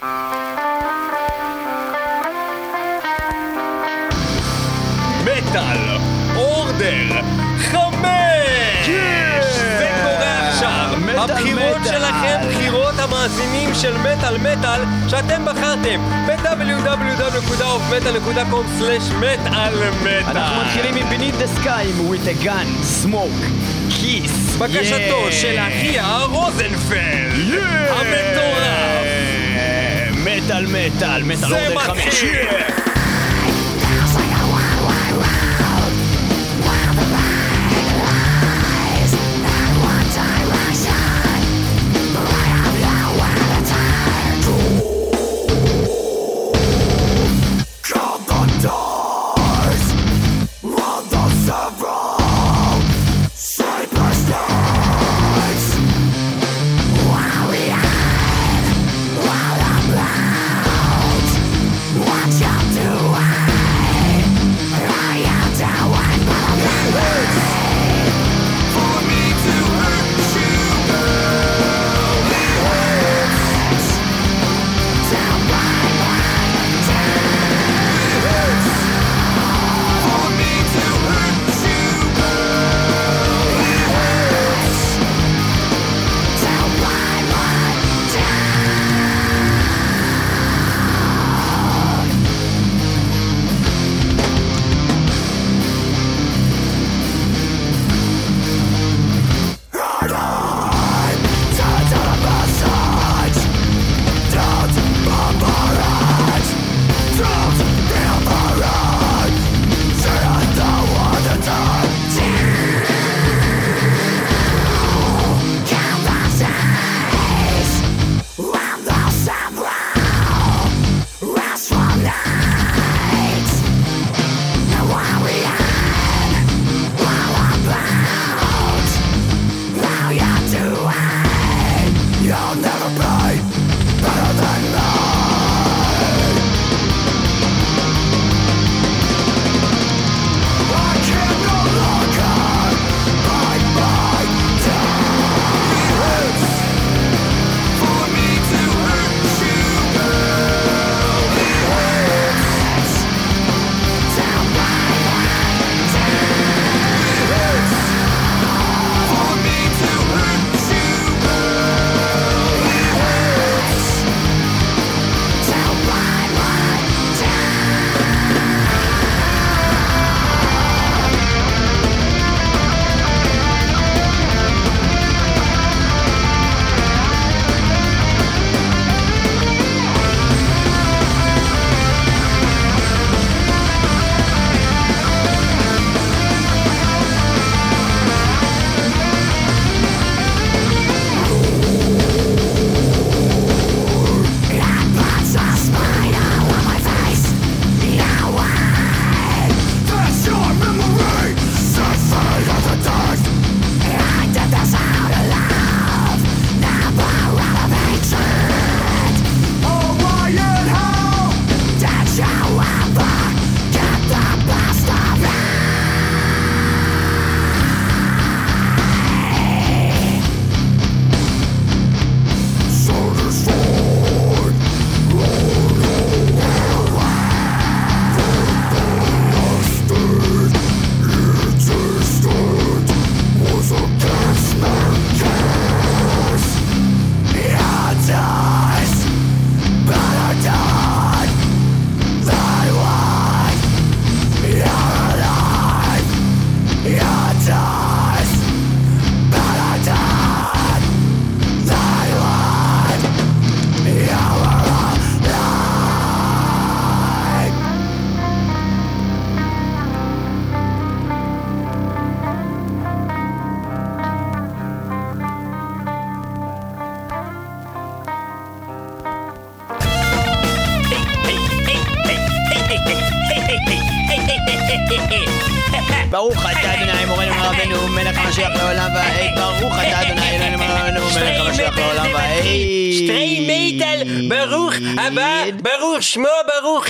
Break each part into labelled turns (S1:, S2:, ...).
S1: מטאל, אורדר, חמש! זה קורה עכשיו! הבחירות. שלכם, בחירות המאזינים של מטאל מטאל שאתם בחרתם ב-www.ofmetal.com/מטאל מטאל
S2: אנחנו מתחילים עם Beneath the Sky עם With a Gun, Smoke, Kiss.
S1: בקשתו. של אחיה רוזנפלד המטורף
S2: מטאל מטאל, מטאל
S1: זה
S2: אורדר חמש.
S1: מתחיל!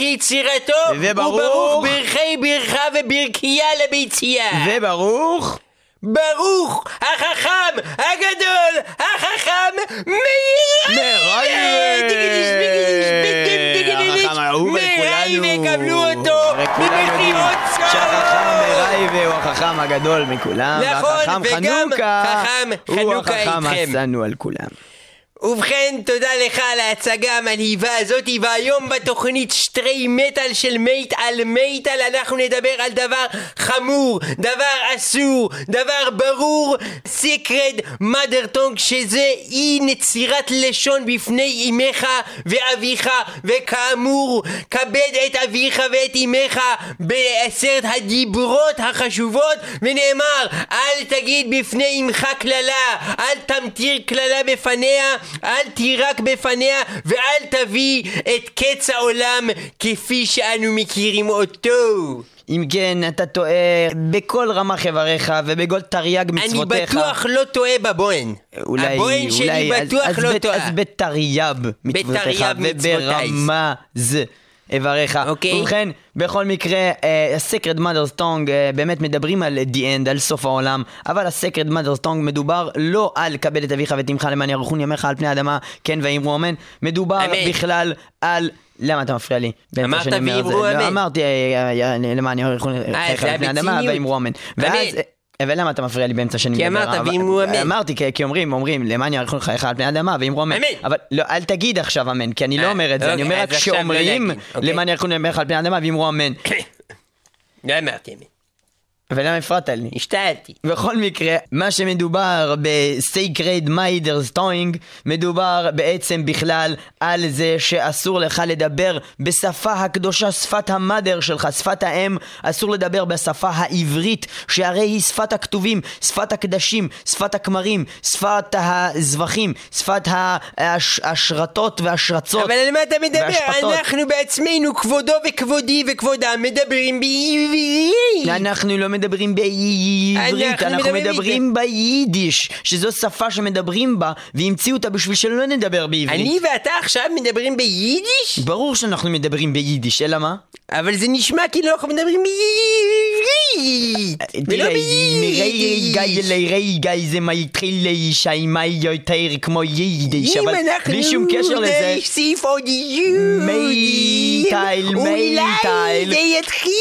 S2: ברוך
S1: יצירתו,
S2: וברוך,
S1: ברכי ברכה וברכייה לביציה.
S2: וברוך?
S1: ברוך החכם הגדול, החכם מאיר!
S2: מראי
S1: ויקבלו אותו במכירות צהוב!
S2: שהחכם מראי הוא החכם הגדול מכולם,
S1: נכון,
S2: והחכם חנוכה הוא החכם השנוא על כולם.
S1: ובכן, תודה לך על ההצגה המלהיבה הזאתי, והיום בתוכנית שטרי מטאל של מייט על מייטל אנחנו נדבר על דבר חמור, דבר אסור, דבר ברור, Sacred Mother Tongue, שזה אי נצירת לשון בפני אמך ואביך, וכאמור, כבד את אביך ואת אמך בעשרת הדיברות החשובות, ונאמר, אל תגיד בפני אמך קללה, אל תמטיר קללה בפניה, אל תירק בפניה, ואל תביא את קץ העולם כפי שאנו מכירים אותו.
S2: אם כן, אתה טועה בכל רמ"ח איבריך ובכל תרי"ג
S1: אני
S2: מצוותיך.
S1: בטוח לא טועה בבוהן.
S2: אולי,
S1: הבוהן שלי
S2: אולי, אז-
S1: בטוח
S2: אז
S1: לא טועה.
S2: אז בתרי"ב מצוותיך
S1: בתרי"ב מצוותיי.
S2: איבריך.
S1: אוקיי.
S2: ובכן, בכל מקרה, ה-Sacred Mother's Tongue אה, באמת מדברים על The End, על סוף העולם, אבל ה-Sacred Mother's Tongue מדובר לא על כבד את אביך ואת אמך למען ירחון ימיך על פני האדמה, כן ואמרו אמן, מדובר. בכלל על... למה אתה מפריע לי?
S1: אמרת ואמרו.
S2: לא,
S1: אמן.
S2: אמרתי אה, אה, למען ירחון
S1: זה
S2: על פני האדמה. ואמרו אמן. ואז...
S1: אמן.
S2: אה, אבל למה אתה מפריע לי באמצע שאני
S1: כי
S2: מדבר?
S1: אמרת,
S2: אבל-
S1: ואמרו אמן.
S2: אמרתי, כי- כי אומרים, אומרים, למען יאריכון חייך על פני האדמה, ואמרו אמן.
S1: אמן.
S2: אבל לא, אל תגיד עכשיו אמן, כי אני לא
S1: אה,
S2: אומר את זה, אני
S1: אוקיי,
S2: אומר רק שאומרים. למען יאריכון חייך על פני האדמה, ואמרו אמן.
S1: לא אמרתי אמן.
S2: ולמה הפרעת לי?
S1: השתעלתי.
S2: בכל מקרה, מה שמדובר ב-Sacred Mother's Tongue, מדובר בעצם בכלל על זה שאסור לך לדבר בשפה הקדושה, שפת המאדר שלך, שפת האם, אסור לדבר בשפה העברית, שהרי היא שפת הכתובים, שפת הקדשים, שפת הכמרים, שפת הזבחים, שפת ההש- השרתות והשרצות.
S1: אבל על מה אתה מדבר?
S2: והשפתות.
S1: אנחנו בעצמנו, כבודו וכבודי וכבודם, מדברים בעברית.
S2: אנחנו לא מדברים בעברית,
S1: אנחנו מדברים
S2: מדברים ביידיש, שזו שפה שמדברים בה, והמציאו אותה בשביל שלא נדבר בעברית.
S1: אני ואתה עכשיו מדברים ביידיש?
S2: ברור שאנחנו מדברים ביידיש, אלא מה?
S1: אבל זה נשמע כאילו אנחנו מדברים בעברית. ולא
S2: תראה, מרגע
S1: ביידיש.
S2: לרגע זה מה התחיל להישמע יותר כמו יידיש,
S1: אם
S2: אבל
S1: אנחנו
S2: בלי שום קשר לזה,
S1: נוסיף עוד יהודים,
S2: מייטל,
S1: אולי
S2: מייטל.
S1: זה יתחיל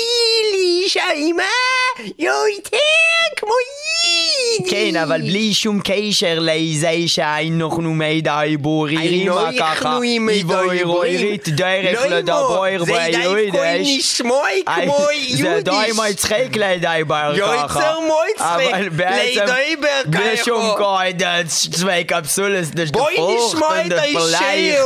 S1: להישמע יותר כמו יידיש.
S2: כן, אבל בלי שום קשר לזה שאנחנו מדי בורירים
S1: אנחנו
S2: ככה,
S1: עם
S2: עברית דרך
S1: לא
S2: לדבר
S1: אימו, זה די כהן
S2: ביידיש.
S1: לשמוע כמו יידיש.
S2: זה די מצחיק לדבר
S1: יוצר
S2: ככה.
S1: מויצחיק,
S2: אבל בעצם,
S1: לדבר
S2: בלי שום
S1: ככה.
S2: קוידן, zwei Kapsules durch
S1: בואי נשמע את השיר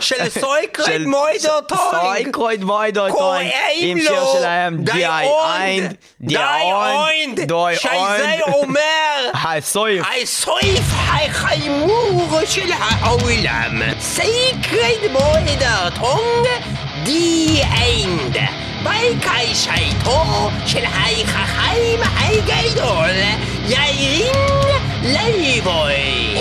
S1: של סויקרד מוידר טוינג.
S2: סויקרד מוידר טוינג.
S1: קוראים
S2: עם שיר
S1: לו
S2: שלהם, די איינד, די איינד, די
S1: שזה
S2: איינד.
S1: אומר
S2: הסויף.
S1: הסויף החמור של העולם. סיקרד מוידר טונג די איינד. בקיישייתו של החכם הגדול יאירין לייבוי.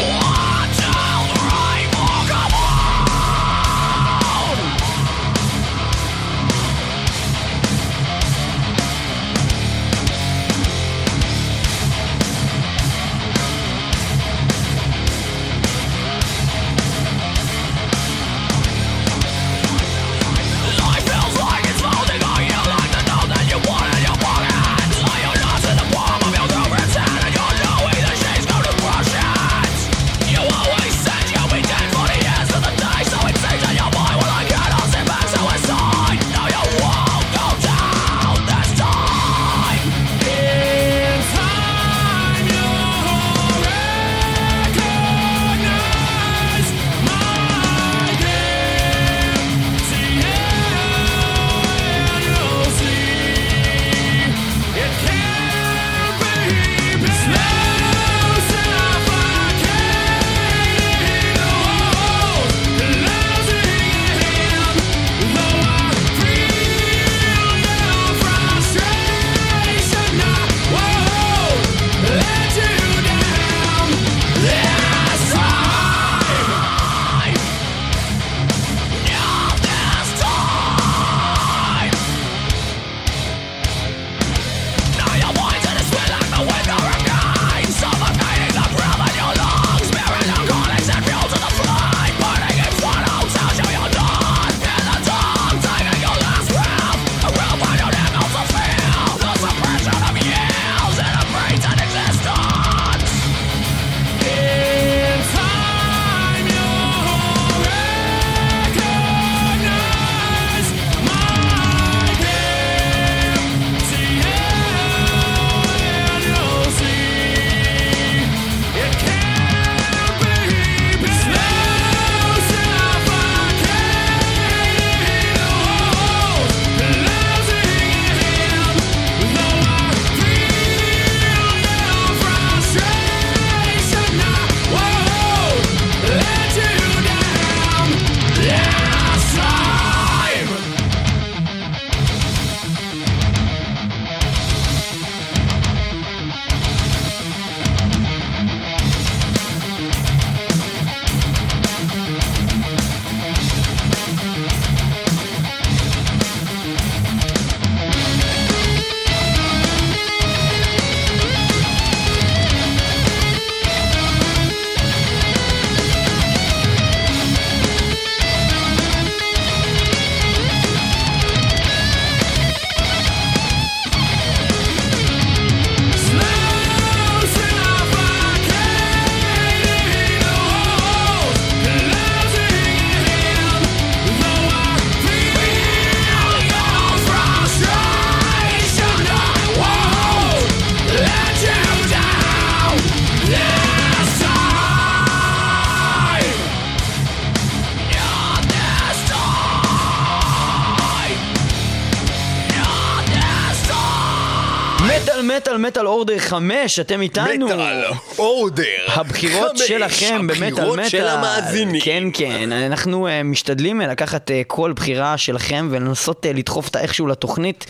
S2: 5, אתם איתנו.
S1: מטאל אורדר.
S2: הבחירות שלכם במטאל מטאל.
S1: הבחירות של המאזינים.
S2: כן, כן. אנחנו uh, משתדלים לקחת uh, כל בחירה שלכם ולנסות uh, לדחוף אותה איכשהו לתוכנית.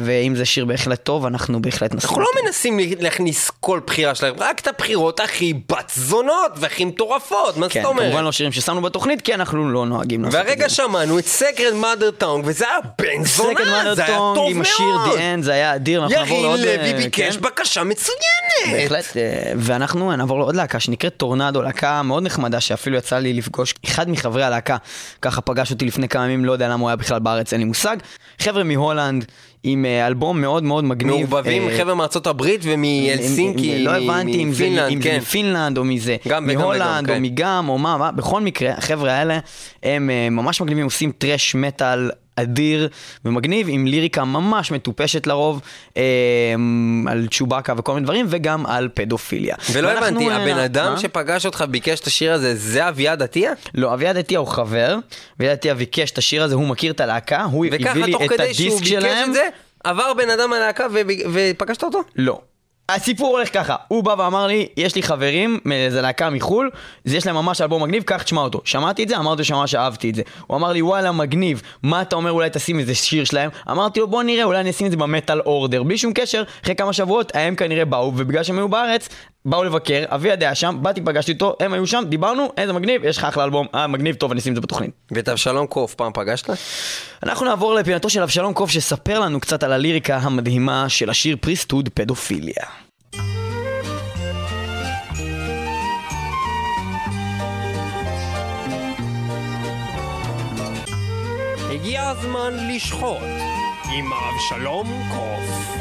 S2: ואם זה שיר בהחלט טוב, אנחנו בהחלט נסכים.
S1: אנחנו לא מנסים להכניס כל בחירה שלהם, רק את הבחירות הכי בת זונות והכי מטורפות, מה
S2: כן,
S1: זאת אומרת?
S2: כמובן לא שירים ששמנו בתוכנית, כי אנחנו לא נוהגים לעשות את זה.
S1: והרגע שמענו את סקרד מאדר טונג, וזה היה בן זונה, זה היה טוב
S2: עם השיר
S1: מאוד.
S2: The End, זה היה אדיר, אנחנו נעבור לעוד...
S1: יחיל לוי
S2: אה,
S1: ביקש
S2: כן.
S1: בקשה מצוינת.
S2: בהחלט, אה, ואנחנו נעבור לעוד להקה שנקראת טורנדו, להקה מאוד נחמדה שאפילו יצא לי לפגוש אחד מחברי הלהקה, ככה פגש אותי לפני כמה ימים, לא יודע למה הוא היה בכלל בארץ, אין לי מושג. חבר'ה מהולנד, עם אה, אלבום מאוד מאוד מגניב.
S1: מעורבבים
S2: אה,
S1: חבר'ה מארצות הברית ומהלסינקי,
S2: לא הבנתי אם זה
S1: כן.
S2: מפינלנד או מזה, מהולנד
S1: וגם,
S2: או
S1: כן.
S2: מגם או מה, מה, בכל מקרה, החבר'ה האלה הם אה, ממש מגניבים, עושים טרש מטאל אדיר ומגניב, עם ליריקה ממש מטופשת לרוב, אה, על צ'ובאקה וכל מיני דברים, וגם על פדופיליה.
S1: ולא
S2: ואנחנו,
S1: הבנתי,
S2: אה,
S1: הבן אדם
S2: מה?
S1: שפגש אותך ביקש את השיר הזה, זה אביעד עטיה?
S2: לא, אביעד עטיה הוא חבר, אביעד עטיה ביקש את השיר הזה, הוא מכיר את הלהקה, הוא הביא
S1: וככה
S2: לי
S1: תוך
S2: את
S1: כדי שהוא
S2: הדיסק
S1: ביקש
S2: שלהם.
S1: את זה, עבר בן אדם מהלהקה וב- ופגשת אותו?
S2: לא. הסיפור הולך ככה, הוא בא ואמר לי, יש לי חברים מאיזה להקה מחו"ל, יש להם ממש אלבום מגניב, קח תשמע אותו. שמעתי את זה, אמרתי שממש אהבתי את זה. הוא אמר לי, וואלה, מגניב, מה אתה אומר, אולי תשים איזה שיר שלהם? אמרתי לו, בוא נראה, אולי אני אשים את זה במטאל אורדר. בלי שום קשר, אחרי כמה שבועות, הם כנראה באו, ובגלל שהם היו בארץ, באו לבקר, אביעד היה שם, באתי, פגשתי אותו, הם היו שם, דיברנו, איזה מגניב, יש לך אחלה אלבום, אה, מגניב, טוב, אני אשים את זה בתוכנית.
S1: ואת אבשלום קוף פעם פגשת?
S2: אנחנו נעבור לפינתו של אבשלום קוף, שספר לנו קצת על הליריקה המדהימה של השיר פריסטוד פדופיליה.
S1: הגיע הזמן לשחוט עם אבשלום קוף.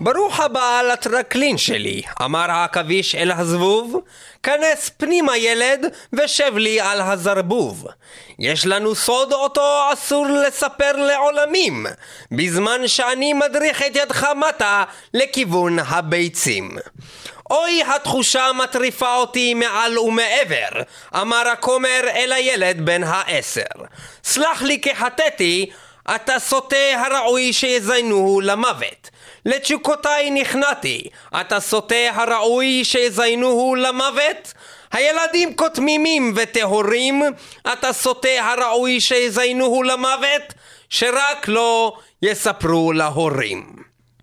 S1: ברוך הבא לטרקלין שלי, אמר העכביש אל הזבוב. כנס פנימה ילד ושב לי על הזרבוב. יש לנו סוד אותו אסור לספר לעולמים, בזמן שאני מדריך את ידך מטה לכיוון הביצים. אוי, התחושה מטריפה אותי מעל ומעבר, אמר הכומר אל הילד בן העשר. סלח לי כי חטאתי, אתה סוטה הראוי שיזיינו למוות. לתשוקותיי נכנעתי, אתה סוטה הראוי שיזיינו למוות? הילדים כותמימים וטהורים, אתה סוטה הראוי שיזיינו למוות? שרק לא יספרו להורים.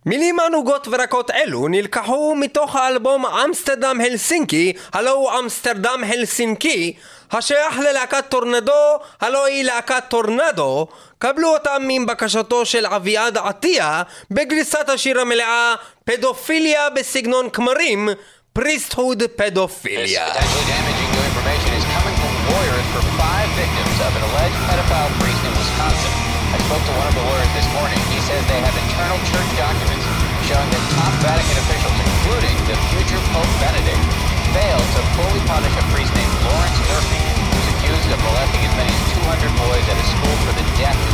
S1: מילים ענוגות ורקות אלו נלקחו מתוך האלבום אמסטרדם הלסינקי, הלו הוא אמסטרדם הלסינקי, השייך ללהקת טורנדו, הלוא היא להקת טורנדו, קבלו אותם עם בקשתו של אביעד עטיה, בגרסת השיר המלאה פדופיליה בסגנון כמרים,
S3: Priesthood Pedophilia. Showing that top Vatican officials, including the future Pope Benedict, failed to fully punish a of molesting as many as 200 boys at a school for the deaf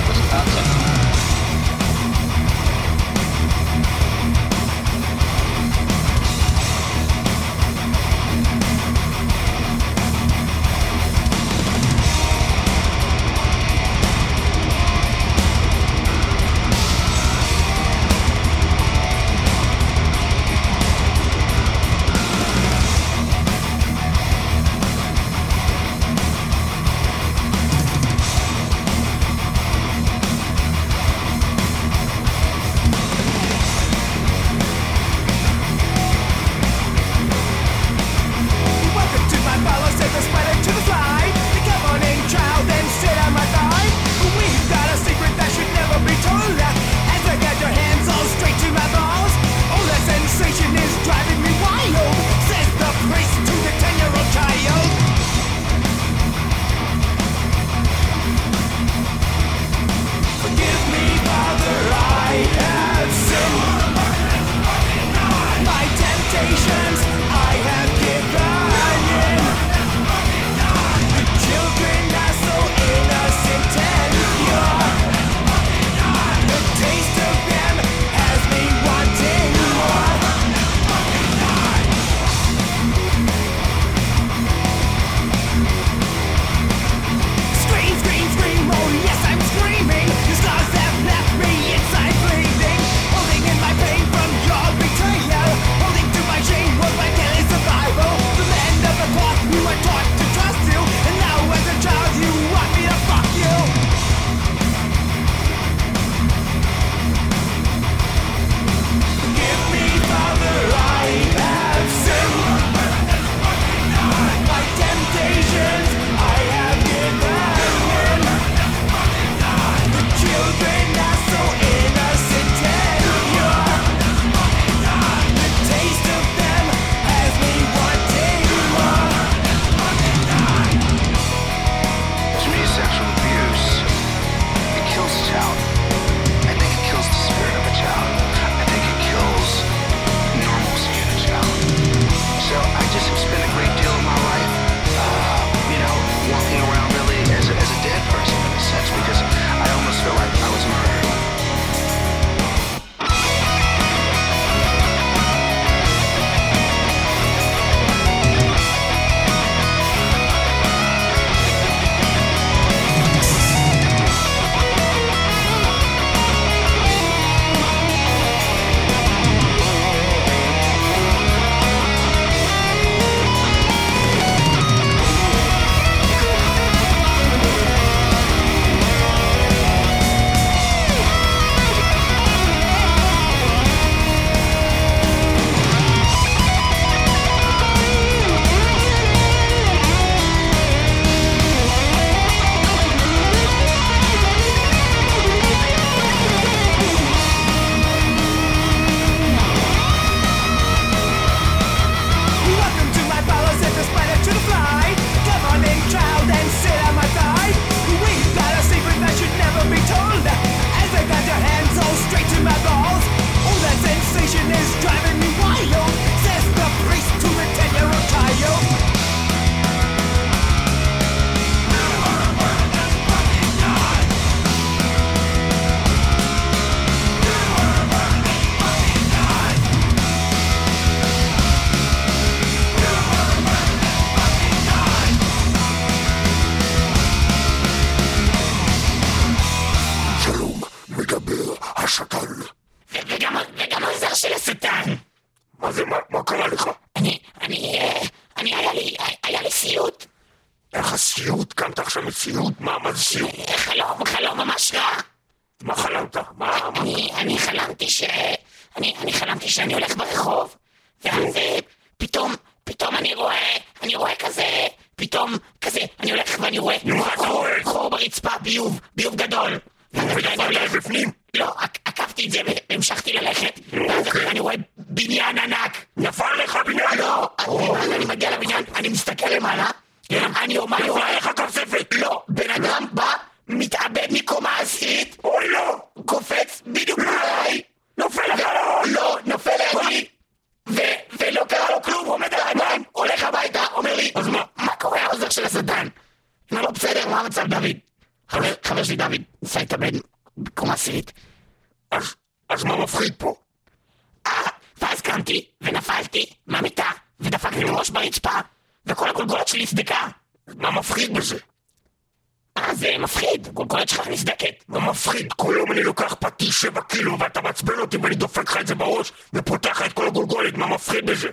S4: אותי ואני דופק לך את זה בראש, ופותח לך את כל הגולגולת, מה מפחיד בזה?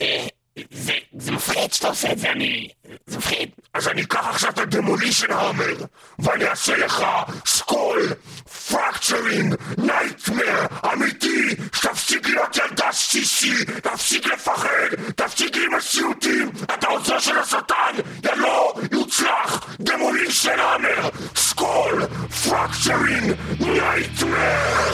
S4: אה, זה, זה מפחיד שאתה עושה את זה, אני... זה מפחיד. אז אני אקח עכשיו את ה Demolition Hammer, ואני אעשה לך Skull Fracturing Nightmare אמיתי, שתפסיק להיות ילדה sissy, תפסיק לפחד, תפסיק עם הסיוטים, אתה עוזר של השטן, יא לא יוצלח, Demolition Hammer, סקול פרקצ'רינג נייטמר!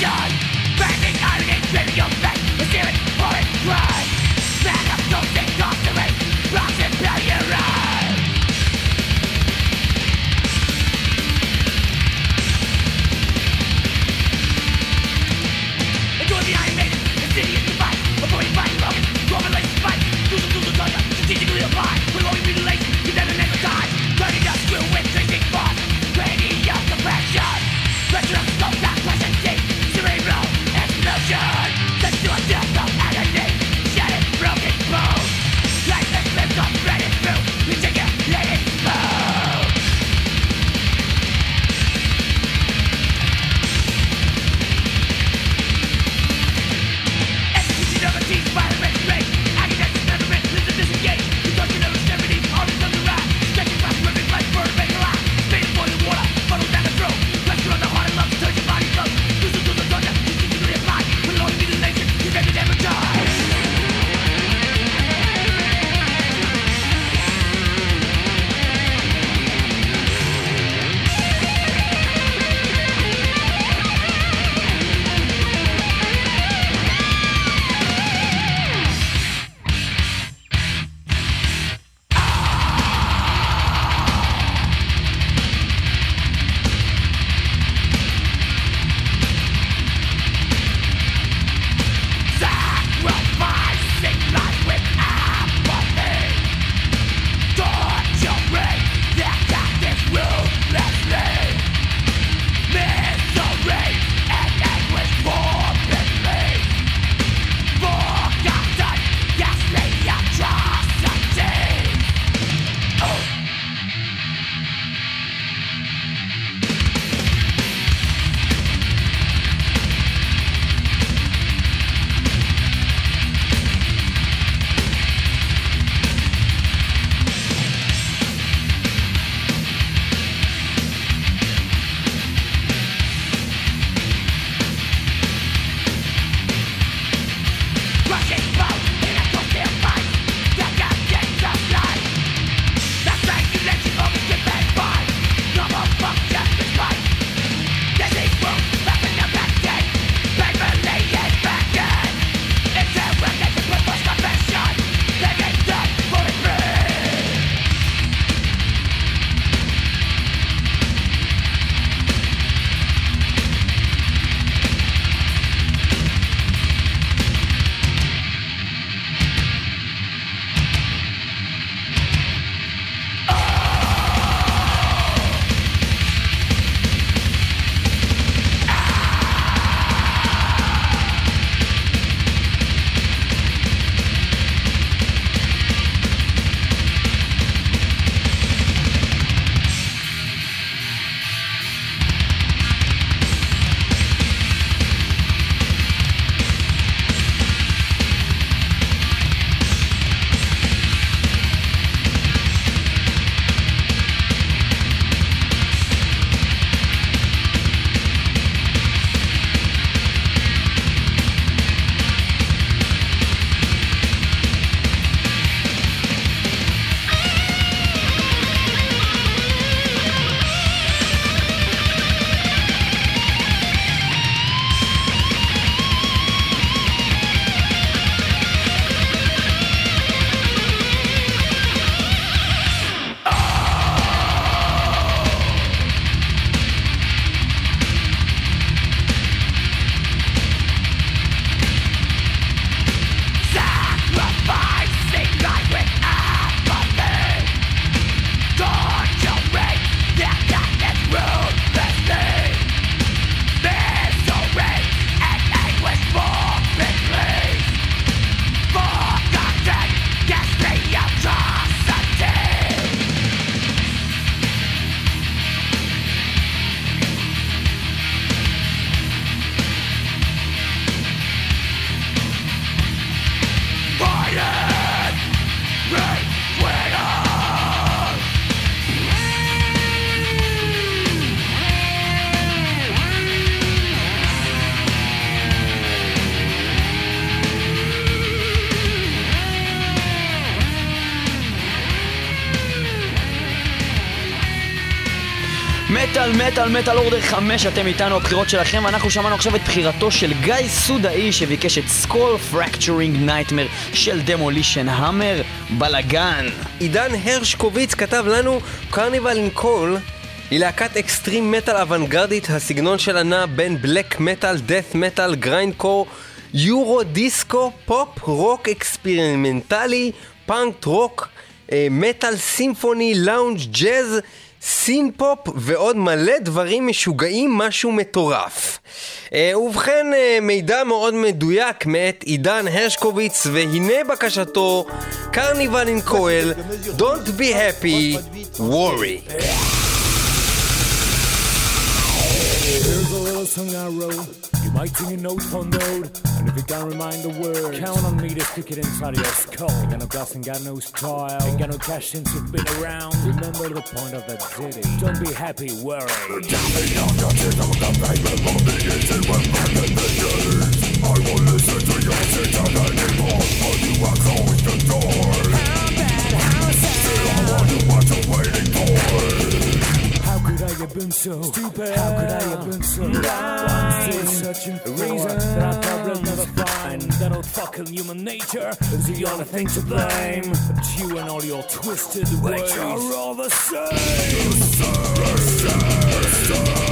S5: Back
S2: in, I'm in, מטאל, מטאל, Metal Order 5, אתם איתנו, הבחירות שלכם, ואנחנו שמענו עכשיו את בחירתו של גיא סודאי, שביקש את Skull Fracturing Nightmare של Demolition Hammer, בלאגן.
S1: עידן הרשקוביץ כתב לנו Carnival in Coal היא להקת extreme metal אוונגרדית, הסגנון שלה נע בין black metal, death metal, grindcore, Euro disco, פופ, רוק אקספרימנטלי, פאנק רוק, אה, מטאל סימפוני, לאונג' ג'אז, סין פופ ועוד מלא דברים משוגעים, משהו מטורף. אה, ובכן, אה, מידע מאוד מדויק מאת עידן הרשקוביץ, והנה בקשתו, קרניבל אין קואל, Don't be happy, worry.
S6: Here's a little song I wrote. You might sing a note for note, and if you can't remind the word, count on me to stick it inside of your skull. Ain't got no glass and got no style. Ain't got no cash since you've been around. Remember the point of that ditty. Don't be happy, worry. I won't listen to your signal anymore. Or you are closed the door. How could I have been so stupid? How could I have been so blind? I'm still searching for a reason that I probably never find. That old fucking human nature is the only thing to blame. But you and all your twisted ways are all the same. Live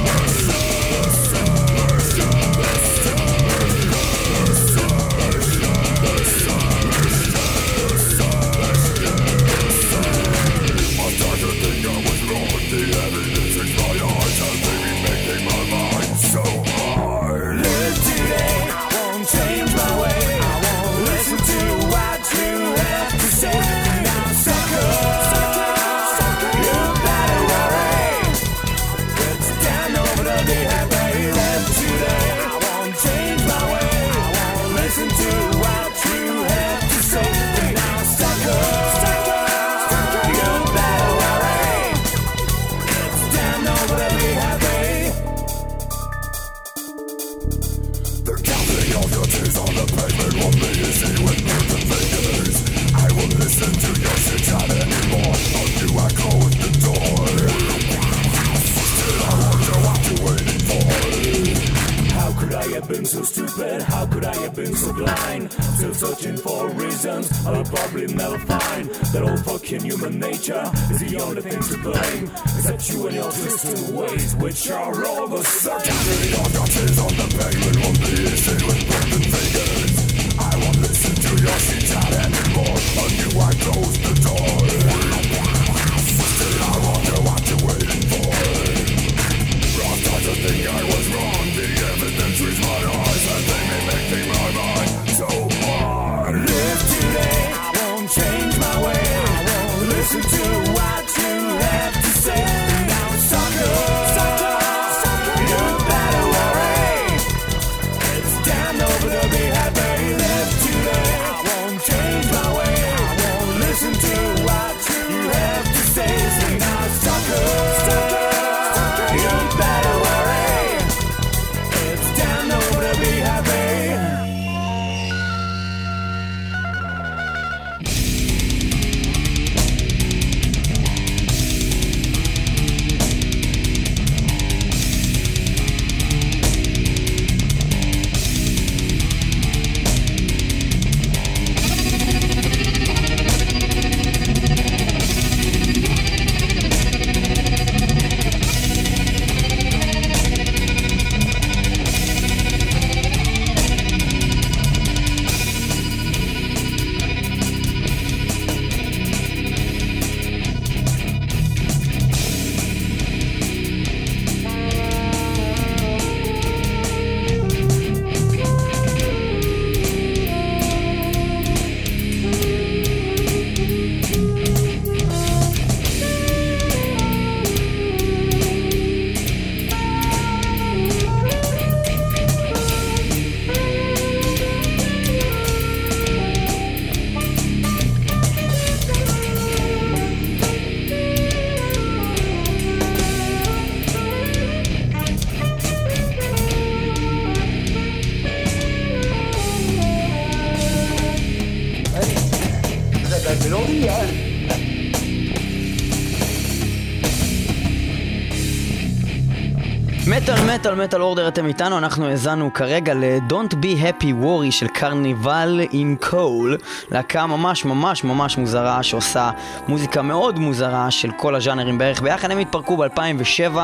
S2: מטאל מטאל אורדר אתם איתנו, אנחנו האזנו כרגע ל-Don't be happy worry של קרניבל עם קול, להקה ממש ממש ממש מוזרה שעושה מוזיקה מאוד מוזרה של כל הז'אנרים בערך ביחד, הם התפרקו ב-2007,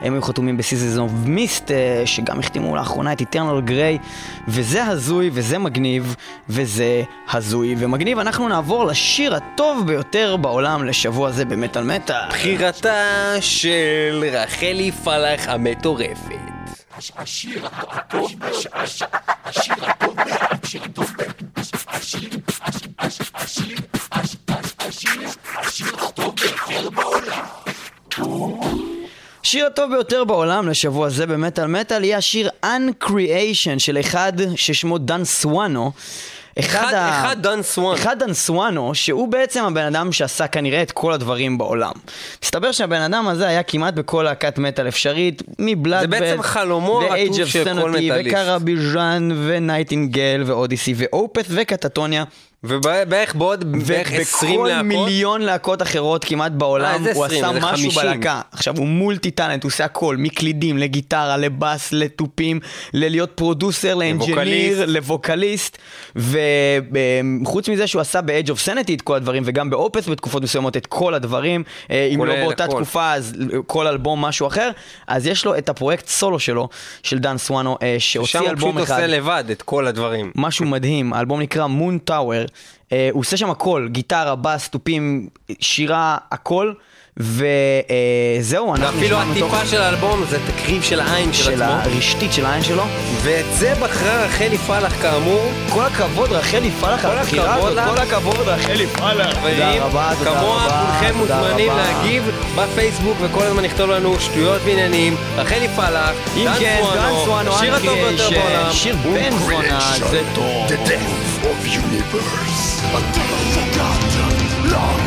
S2: הם היו חתומים ב-Seasons of Mist, אה, שגם החתימו לאחרונה את Eternal Grey, וזה הזוי וזה מגניב, וזה הזוי ומגניב. אנחנו נעבור לשיר הטוב ביותר בעולם לשבוע זה במטאל מטאל.
S1: בחירתה של רחלי פלח המטורפת.
S7: השיר הטוב, הש- השיר הטוב, השיר הטוב, השיר, השיר, השיר, השיר, השיר הטוב ביותר בעולם.
S2: השיר הטוב ביותר בעולם לשבוע זה במטאל מטאל יהיה השיר Uncreation של אחד ששמו דן סואנו.
S1: אחד,
S2: ה-
S1: אחד דן סואן.
S2: אחד דן סואנו, שהוא בעצם הבן אדם שעשה כנראה את כל הדברים בעולם. מסתבר שהבן אדם הזה היה כמעט בכל להקת מטאל אפשרית, מ Bloodbath
S1: זה בעצם חלומו הרטוב של כל מטאליסט.
S2: וקרביז'אן ונייטינגל ואודיסי ואופת וקטטוניה.
S1: ובערך בעוד בערך 20
S2: ובכל
S1: להקות.
S2: מיליון להקות אחרות כמעט בעולם
S1: אה,
S2: הוא
S1: 20?
S2: עשה משהו
S1: 50.
S2: בלהקה. עכשיו הוא multi talent, הוא עושה הכל, מקלידים, לגיטרה, לבאס, לתופים, ללהיות producer, ל engineer, לווקליסט, וחוץ מזה שהוא עשה ב-Edge of Sanity את כל הדברים, וגם ב Opeth בתקופות מסוימות את כל הדברים, אה, אם לא באותה
S1: הכל.
S2: תקופה אז כל אלבום משהו אחר, אז יש לו את הפרויקט סולו שלו, של דן סואנו, אה,
S1: שם
S2: שהוציא
S1: הוא
S2: אלבום
S1: פשוט
S2: אחד.
S1: עושה לבד את כל הדברים.
S2: משהו מדהים, האלבום נקרא טאוור, אה, הוא עושה שם הכל, גיטרה, בס, תופים, שירה, הכל, וזהו, אנחנו
S1: ואפילו
S2: נשמע מתוך-
S1: הטיפה של האלבום זה תקריב של העין של
S2: של
S1: עצמו.
S2: הרשתית של העין שלו.
S1: ואת זה בחרה רחלי פלח כאמור.
S2: כל הכבוד רחלי פלח על הבחירה הזאת. כל הכבוד רחלי פלח. תודה רבה, תודה
S1: כמוה
S2: רבה,
S1: כולכם
S2: תודה
S1: מוזמנים. להגיב בפייסבוק וכל הזמן לכתוב לנו שטויות ועניינים. רחלי פלח,
S2: כן, דן סואנו,
S1: השיר הטוב ביותר בעולם.
S2: שיר בן זונה, זה טוב.
S7: of universe—a tale forgotten long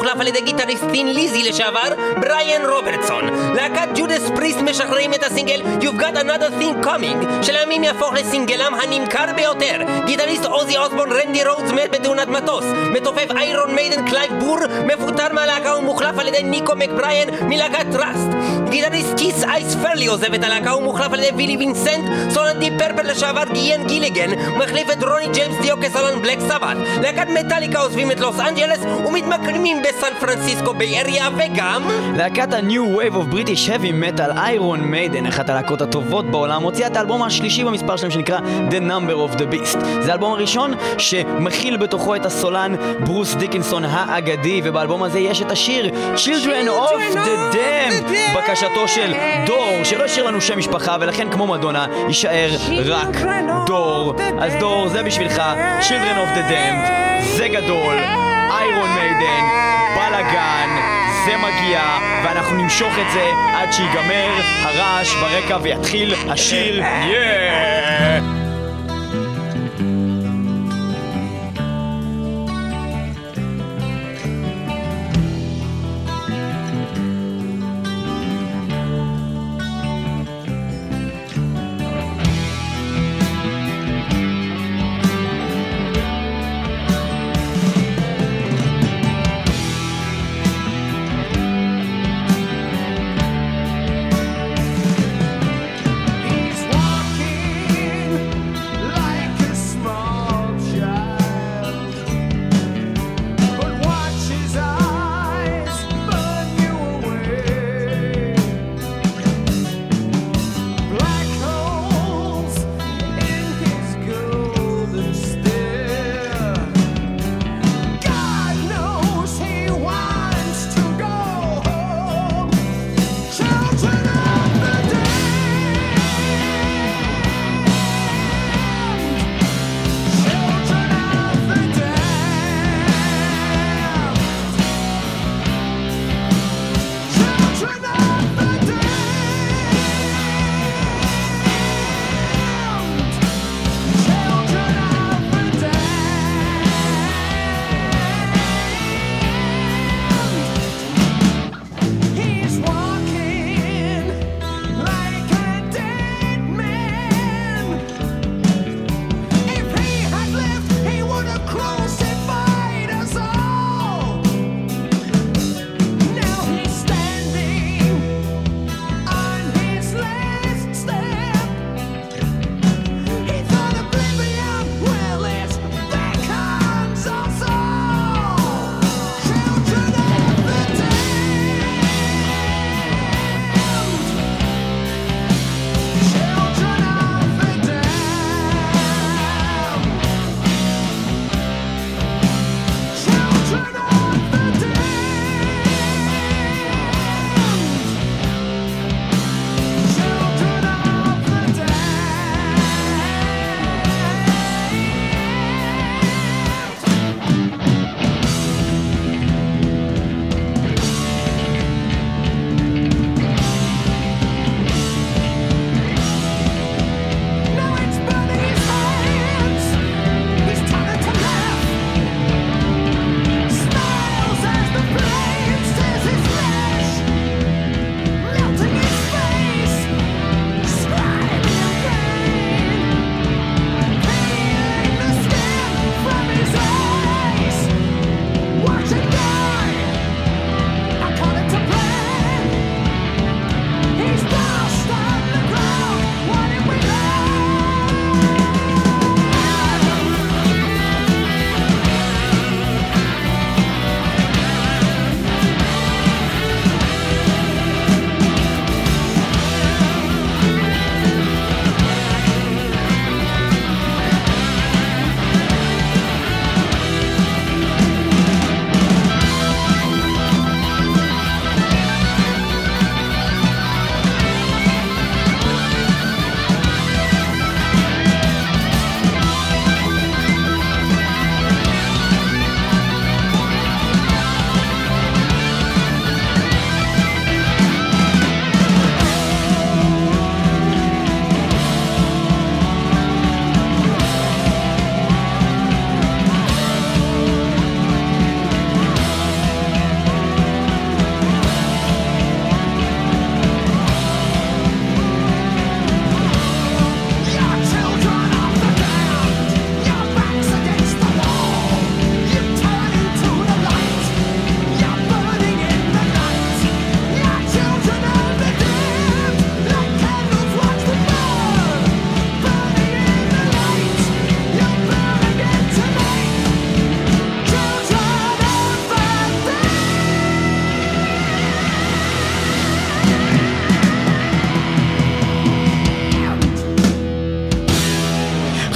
S1: ומוחלף על ידי גיטריסט Thin Lizzy לשעבר, בריאן רוברטסון. להקת Judas Priest משחררים את הסינגל You've Got Another Thing Coming, שלימים יהפוך לסינגלם הנמכר ביותר. גיטריסט אוזי אוסבורן רנדי רודס מת בתאונת מטוס. מתופף Iron Maiden קלייב בר מפוטר מהלהקה ומוחלף על ידי ניקו מקבריין מלהקת Trust. גיטריסט Kiss אייס פריילי עוזב את הלהקה ומוחלף על ידי ויני וינסנט, סולן Deep Purple לשעבר איאן גילאן, מחליף את רוני ג'יימס דיו כסולן Black Sabbath. להקת מטאליקה עוזבים את לוס אנג'לס ומתמקמים בסן פרנסיסקו באריה וגם...
S2: להקת ה-New Wave of British Heavy Metal, איירון מיידן, אחת הלהקות הטובות בעולם, הוציאה את האלבום השלישי במספר שלהם שנקרא The Number of the Beast. זה האלבום הראשון שמכיל בתוכו את הסולן ברוס דיקנסון האגדי, ובאלבום הזה יש את השיר Children of the Damned, בקשתו של דור, שלא השאיר לנו שם משפחה, ולכן כמו מדונה, יישאר רק דור. אז דור, זה בשבילך, Children of the Damned, זה גדול, איירון מיידן, בלאגן, זה מגיע, ואנחנו נמשוך את זה עד שיגמר הרעש ברקע ויתחיל השיר יאה!
S8: He's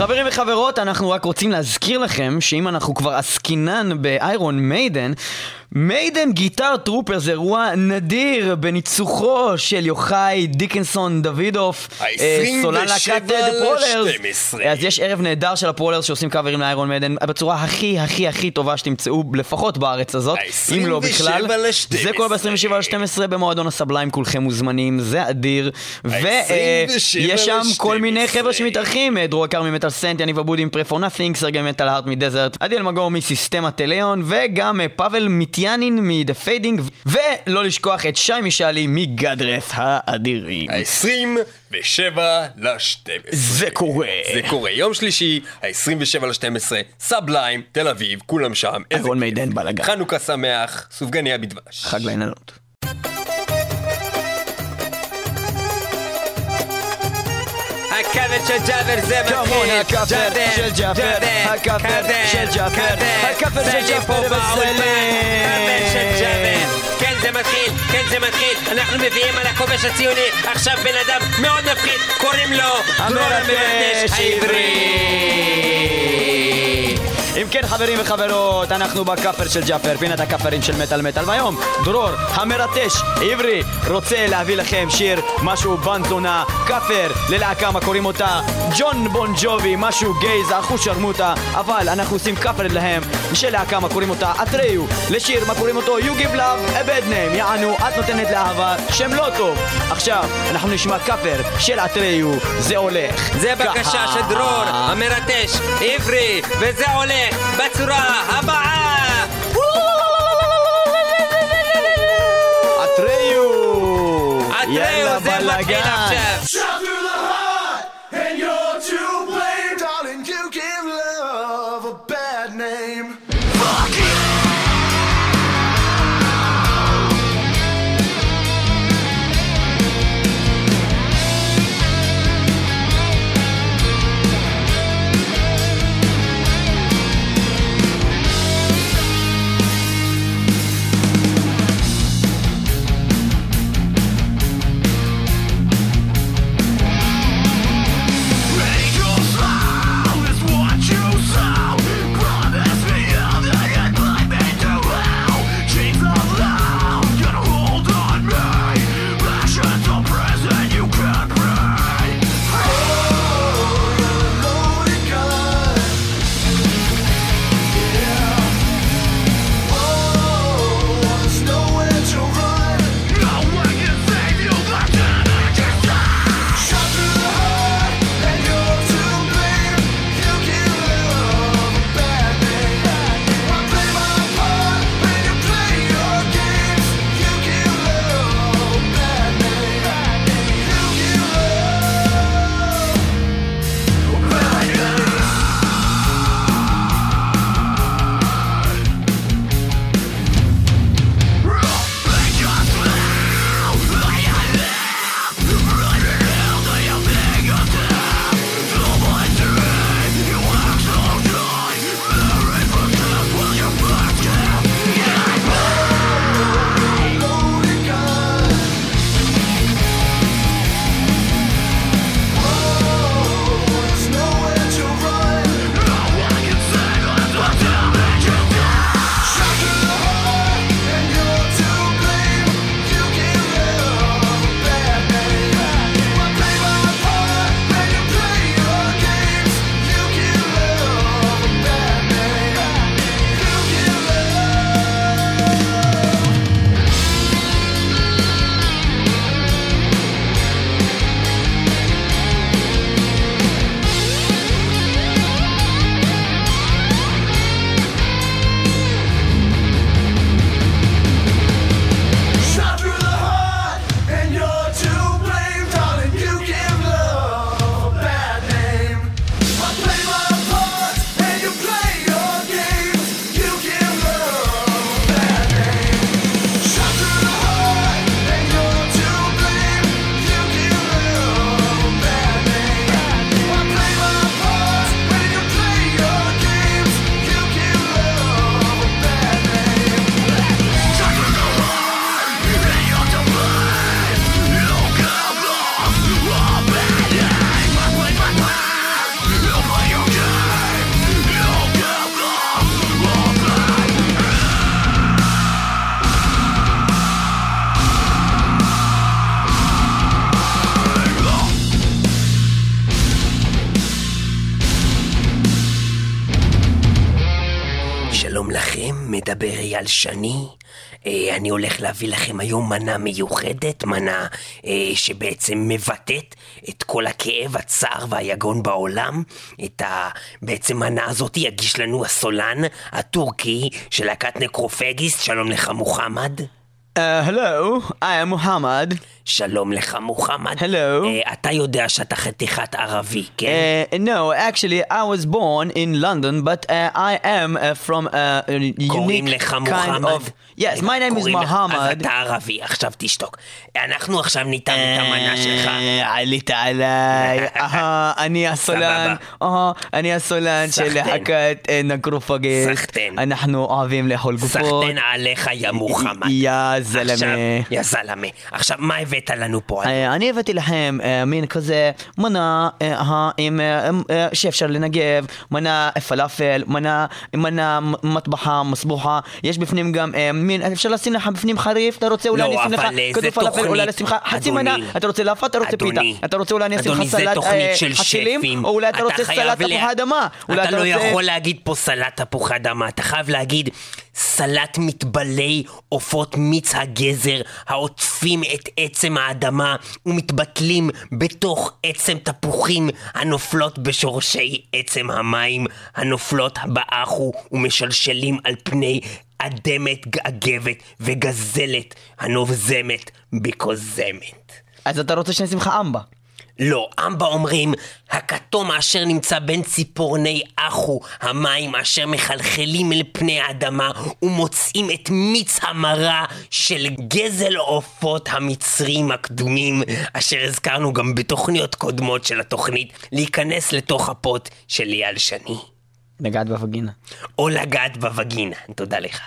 S2: חברים וחברות, אנחנו רק רוצים להזכיר לכם שאם אנחנו כבר עסקינן ב Iron Maiden, Maiden Guitar Trooper זה אירוע נדיר בניצוחו של יוחאי דיקנסון דוידוף, אה,
S9: ה-27
S2: סולן להקת Prowlers.
S9: ל-12.
S2: אז יש ערב נהדר של ה Prowlers שעושים קאברים ל Iron Maiden בצורה הכי הכי הכי טובה שתמצאו לפחות בארץ הזאת, אם לא בכלל.
S9: ה-27
S2: זה קורה ב-27 ל-12 במועדון ה Sublime, כולכם מוזמנים, זה אדיר. ויש שם כל מיני חבר'ה שמתארחים, אה, דרור יקר מ Metal Scent, יניב אבודי עם Prey For Nothing, סרגיי Metalheart מ Desert, עדיאל מגור מסיסטמה טליון, וגם אה, פאבל מיטיאנין מ The Fading, ולא לשכוח את שי משאלי מגדרף האדירים.
S9: ה-27 ל-12.
S2: זה קורה.
S9: זה קורה. יום שלישי, ה-27 ל-12, Sublime, תל אביב, כולם שם. איזה כיף.
S2: Maiden בלאגן.
S9: חנוכה שמח, סופגניה בדבש.
S2: חג לעיננות.
S1: של ג'אבר זה מתחיל.
S2: הכפר של ג'אפר, הכפר של ג'אפר, הכפר של
S1: ג'אבר. כן זה מתחיל, כן זה מתחיל. אנחנו מביאים על הכובש הציוני עכשיו בן אדם מאוד מפחיד, קוראים לו דרור המבקש העברי.
S2: אם כן חברים וחברות, אנחנו בכאפר של ג'אפר, פינת הכאפרים של מטאל מטאל, והיום דרור המרטש עברי רוצה להביא לכם שיר, משהו בנזונה, כאפר ללהקה, מה קוראים אותה? ג'ון בון ג'ובי, משהו גייז, אחוז שרמוטה, אבל אנחנו עושים כאפר להם, של להקה, מה קוראים אותה? אטריו, לשיר, מה קוראים אותו? You give love a bad name, יענו, את נותנת לאהבה שם לא טוב. עכשיו, אנחנו נשמע כאפר של אטריו, זה הולך.
S1: זה בקשה. של דרור המרטש עברי, וזה הולך בצורה הבאה.
S2: אטריו!
S1: אטריו זה מתחיל! עכשיו. אני הולך להביא לכם היום מנה מיוחדת, מנה אה, שבעצם מבטאת את כל הכאב, הצער והיגון בעולם. את ה... בעצם מנה הזאת יגיש לנו הסולן הטורקי של להקת נקרופגיסט. שלום לך מוחמד.
S2: Uh, hello, I am Muhammad.
S1: שלום לך מוחמד.
S2: Hello.
S1: אה, אתה יודע שאתה חתיכת ערבי, כן?
S2: Uh, no, actually, I was born in London, but uh, I am uh, from a unique kind of. Yes, my name is
S1: לך- אז
S2: Muhammad.
S1: אתה ערבי, עכשיו תשתוק. אנחנו עכשיו ניתן את המנה שלך.
S2: עלית עליי, אני הסולן, אני הסולן של. להקת נקרופגסט.
S1: סחטיין.
S2: אנחנו אוהבים לאכול גופות.
S1: סחטיין עליך יא מוחמד.
S2: יא זלמה.
S1: יא זלמה. עכשיו, מה הבאת לנו פה?
S2: אה, אני הבאתי לכם אה, מין כזה מנה אה, שאפשר לנגב, מנה פלאפל, מנה מטבחה מסבוחה, יש בפנים גם מין, אפשר לשים לך בפנים חריף, אתה רוצה אולי
S1: לא,
S2: אני אשים לך
S1: אבל, אה,
S2: כדור
S1: זה
S2: פלאפל, אולי לשים לך חצי. מנה, אתה רוצה לאפה, אתה רוצה פיתה, אתה רוצה אולי אני אשים לך סלט חצילים. או אולי אתה רוצה סלט תפוחי אדמה,
S1: אתה לא. יכול להגיד פה סלט תפוחי אדמה, אתה חייב להגיד סלט מטבלי עופות מיץ הגזר העוטפים את עצם האדמה ומתבטלים בתוך עצם תפוחים הנופלות בשורשי עצם המים הנופלות באחו ומשלשלים על פני אדמת גאגבת וגזלת הנובזמת בכוזמת.
S2: אז אתה רוצה שאני אשים לך אמבה.
S1: לא, אמבה אומרים, הכתום אשר נמצא בין ציפורני אחו, המים אשר מחלחלים אל פני האדמה ומוצאים את מיץ המרה של גזל עופות המצרים הקדומים, אשר הזכרנו גם בתוכניות קודמות של התוכנית, להיכנס לתוך הפוט של אייל שני.
S2: לגעת בווגינה.
S1: או לגעת בווגינה, תודה לך.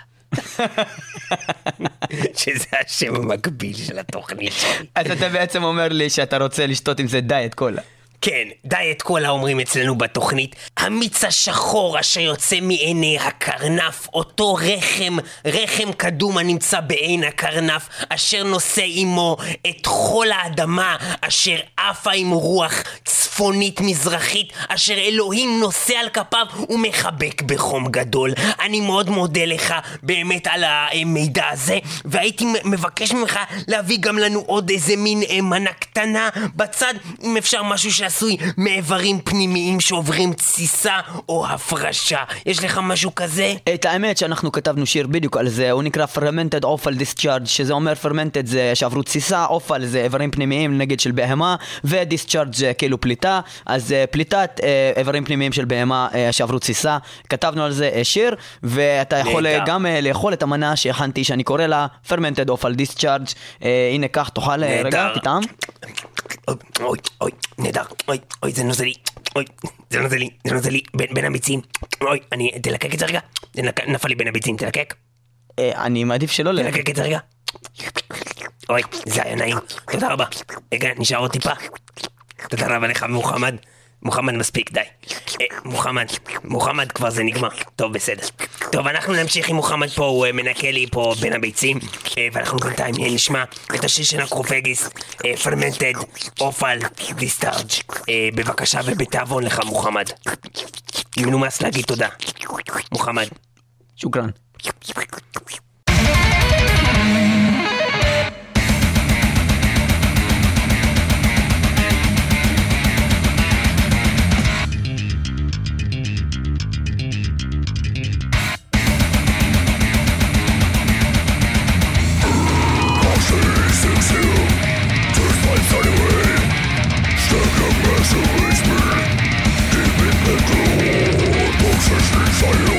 S1: שזה השם המקביל של התוכנית שלי.
S2: אז אתה בעצם אומר לי שאתה רוצה לשתות עם זה דיאט קולה.
S1: כן, דיאט קולה אומרים אצלנו בתוכנית. המיץ השחור אשר יוצא מעיני הקרנף, אותו רחם, רחם קדום הנמצא בעין הקרנף, אשר נושא עמו את חול האדמה, אשר עפה עם רוח צפונית מזרחית, אשר אלוהים נושא על כפיו ומחבק בחום גדול. אני מאוד מודה לך באמת על המידע הזה, והייתי מבקש ממך להביא גם לנו עוד איזה מין אה, מנה קטנה בצד, אם אפשר משהו שעשוי מאיברים פנימיים שעוברים תסיסה או הפרשה. יש לך משהו כזה?
S2: את האמת שאנחנו כתבנו שיר בדיוק על זה, הוא נקרא Fermented Offal Discharge, שזה אומר Fermented זה שעברו תסיסה, Offal זה איברים פנימיים נגד של בהמה, ו-Discharge זה כאילו פליטה, אז אה, פליטת אה, איברים פנימיים של בהמה אה, שעברו תסיסה, כתבנו על זה שיר, ואתה יכול. גם לאכול את המנה שהכנתי, שאני קורא לה Fermented Offal Discharge, הנה קח, תאכל רגע. תטעם.
S1: אוי, אוי, נהדר, אוי, אוי, זה נוזלי, אוי, זה נוזלי, זה נוזלי, בין, בין הביצים, אוי, אני, תלקק את זה רגע, זה נק- נפל לי בין הביצים, תלקק,
S2: אה, אני מעדיף שלא ל...
S1: תלקק את זה רגע, אוי, זה היה נעים, תודה רבה, רגע, נשאר עוד טיפה, תודה רבה לך מוחמד, מוחמד מספיק, די, אה, מוחמד, מוחמד כבר זה נגמר, טוב בסדר, טוב אנחנו נמשיך עם מוחמד פה, הוא אה, מנקה לי פה בין הביצים, אה, ואנחנו בינתיים נשמע את השיר של הקרופגיסט, פרמנטד, אופל, דיסטארג', בבקשה ובתיאבון לך מוחמד, מנומס להגיד תודה, מוחמד.
S2: שוכרן.
S7: for you.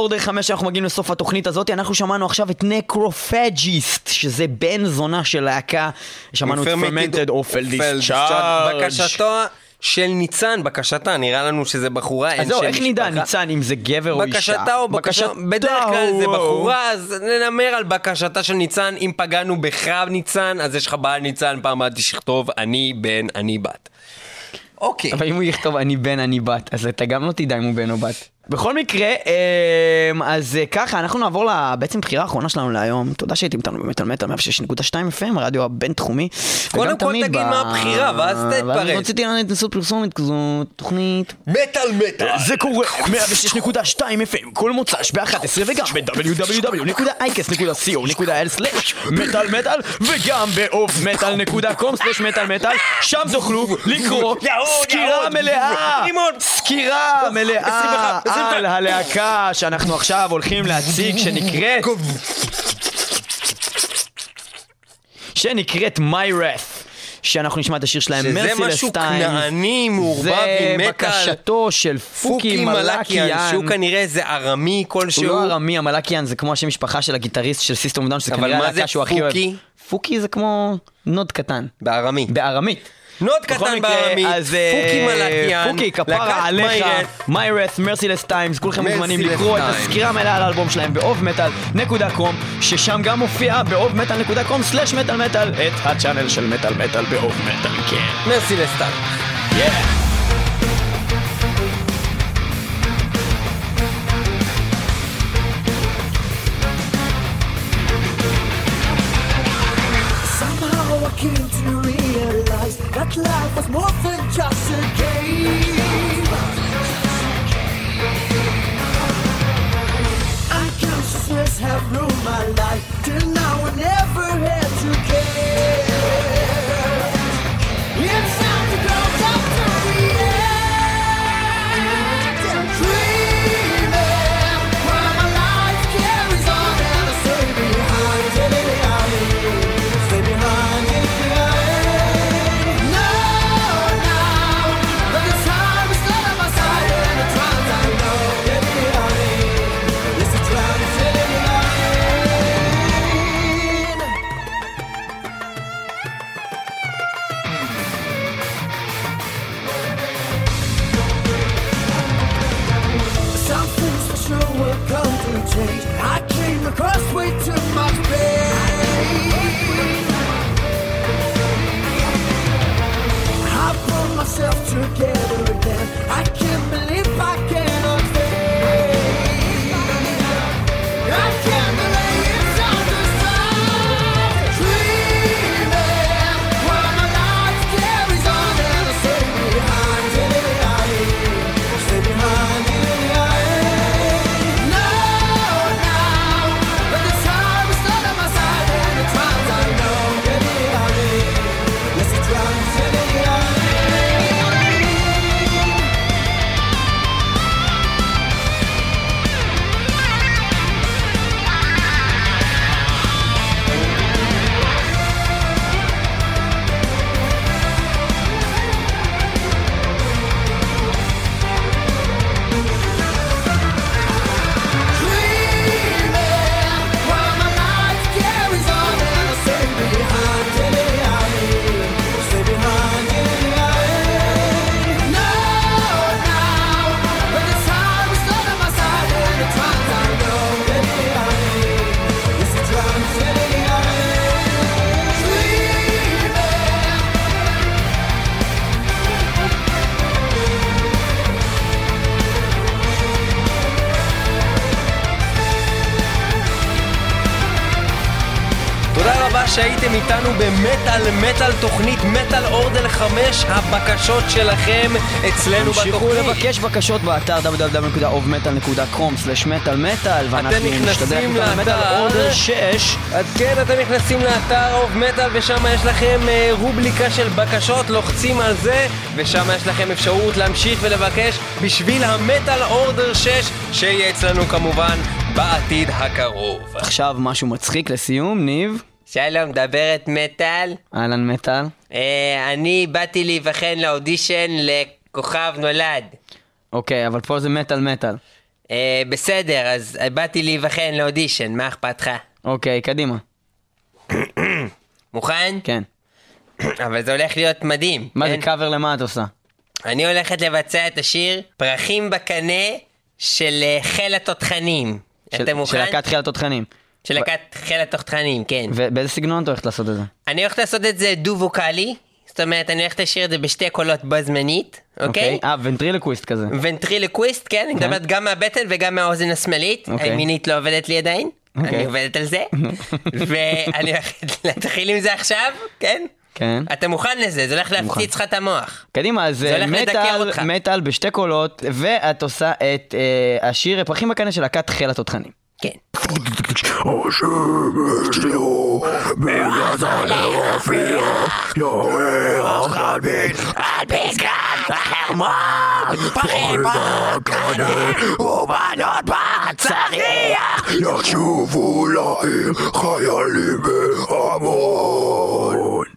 S2: מטאל מטאל אורדר 5 אנחנו מגיעים לסוף התוכנית הזאת אנחנו שמענו עכשיו את Necrophagist שזה בן זונה של להקה. שמענו את Fermented Offal Discharge
S1: בקשתו של ניצן, בקשתה, נראה לנו שזה בחורה, אין
S2: אז זהו
S1: שם
S2: איך נדע
S1: משפחה.
S2: ניצן אם זה גבר או אישה?
S1: בקשתה או בקשתה, בדרך כלל זה בחורה, אז נאמר על בקשתה של ניצן, אם פגענו בך ניצן, אז יש לך בעל ניצן, פעם הבאה תכתוב אני בן, אני בת. אוקיי.
S2: אבל אם הוא יכתוב אני בן אני בת אז אתה גם לא תדע אם הוא בן או בת בכל מקרה, אמ, אז אה, ככה, אנחנו נעבור לבעצם בחירה האחרונה שלנו להיום. תודה שהייתם איתנו באמת על מטר 106.2 FM, הרדיו הבינתחומי.
S1: קודם כל תגיד מה הבחירה, ואז תתפרט.
S2: ואז רציתי לעשות פרסומת כזו, תוכנית.
S1: מטאל מטאל.
S2: זה קורה 106.2 FM כל מוצ"ש ב-11 וגם ב-www.icast.co.il/מטאל מטאל וגם ב-offmetal.com/מטאל מטאל שם תוכלו לקרוא סקירה מלאה. סקירה מלאה
S1: 21,
S2: על הלהקה שאנחנו עכשיו הולכים להציג שנקראת שנקראת Myrath שאנחנו נשמע את השיר שלהם
S1: שזה
S2: Merciless
S1: משהו
S2: Times
S1: כנעני מעורבב
S2: זה
S1: עם מטאל.
S2: בקשתו של פוקי מלאקיאן
S1: שהוא כנראה איזה ארמי
S2: הוא
S1: כלשהו.
S2: לא ארמי, המלאקיאן זה כמו השם משפחה של הגיטריסט של System of a Down, שזה
S1: אבל
S2: כנראה
S1: מה
S2: הלהקה
S1: זה
S2: שהוא הכי אוהב.
S1: פוקי?
S2: פוקי זה כמו נוד קטן,
S1: בארמי.
S2: בארמית.
S1: נוד קטן
S2: אז אה,
S1: פוקי מלאקיאן,
S2: פוקי, כפרה עליך, Myrath, Merciless Times, כולכם מוזמנים לקרוא את. הסקירה המלאה על האלבום שלהם ב-ovmetal.com, ששם גם מופיע ב-ovmetal.com/מטאל מטאל את ה channel של מטאל מטאל ב-ovmetal, כן.
S8: Merciless Times. Life was more than just a game. Have ruled my life till now I never
S1: שהייתם איתנו במטאל מטאל תוכנית מטאל אורדל 5 הבקשות שלכם אצלנו
S2: תמשיכו
S1: בתוכנית.
S2: לבקש בקשות באתר www.ovmetal.com/מטאל ואנחנו
S1: נכנסים
S2: נשתדל מטאל. אורדר 6
S1: אז כן, אתם נכנסים לאתר אוף מטאל ושם יש לכם אה, רובליקה של בקשות, לוחצים על זה ושם יש לכם אפשרות להמשיך ולבקש בשביל המטאל אורדר 6 שיהיה אצלנו כמובן בעתיד הקרוב.
S2: עכשיו משהו מצחיק לסיום, ניב
S1: שלום, דברת מטאל.
S2: אהלן מטאל
S1: אה, אני באתי להיבחן לאודישן לכוכב נולד.
S2: אוקיי, אבל פה זה מטאל מטאל
S1: אה, בסדר, אז באתי להיבחן לאודישן, מה אכפת לך?
S2: אוקיי, קדימה.
S1: מוכן?
S2: כן.
S1: אבל זה הולך להיות מדהים.
S2: מה זה
S1: כן?
S2: קאבר למה את עושה?
S1: אני הולכת לבצע את השיר פרחים בקנה של אה, חיל התותחנים.
S2: של-
S1: אתה מוכן?
S2: של להקת חיל התותחנים.
S1: של להקת חיל התותחנים, כן.
S2: ובאיזה סגנון אתה הולכת לעשות את זה?
S1: אני הולכת לעשות את זה דו-ווקאלי, זאת אומרת, אני הולכת לשיר את זה בשתי קולות בו זמנית, אוקיי?
S2: אה, ventriloquist כזה.
S1: ventriloquist, כן, אני מדברת גם מהבטן וגם מהאוזן השמאלית,
S2: אוקיי.
S1: הימינית לא עובדת לי עדיין,
S2: אוקיי.
S1: אני עובדת על זה, ואני הולכת להתחיל עם זה עכשיו, כן?
S2: כן.
S1: אתה מוכן לזה, זה הולך להפציץ לך את המוח.
S2: קדימה, אז
S1: זה
S2: אה, מטאל. מטאל בשתי קולות, ואת עושה את אה, השיר פרחים בקנה של להקת חיל התותחנים.
S1: כן.
S7: השמש לו מגזר להופיע יורח על פסגת החרמון פרחים בקנה ובנות בצריח ישובו לעיר חיילים בהמון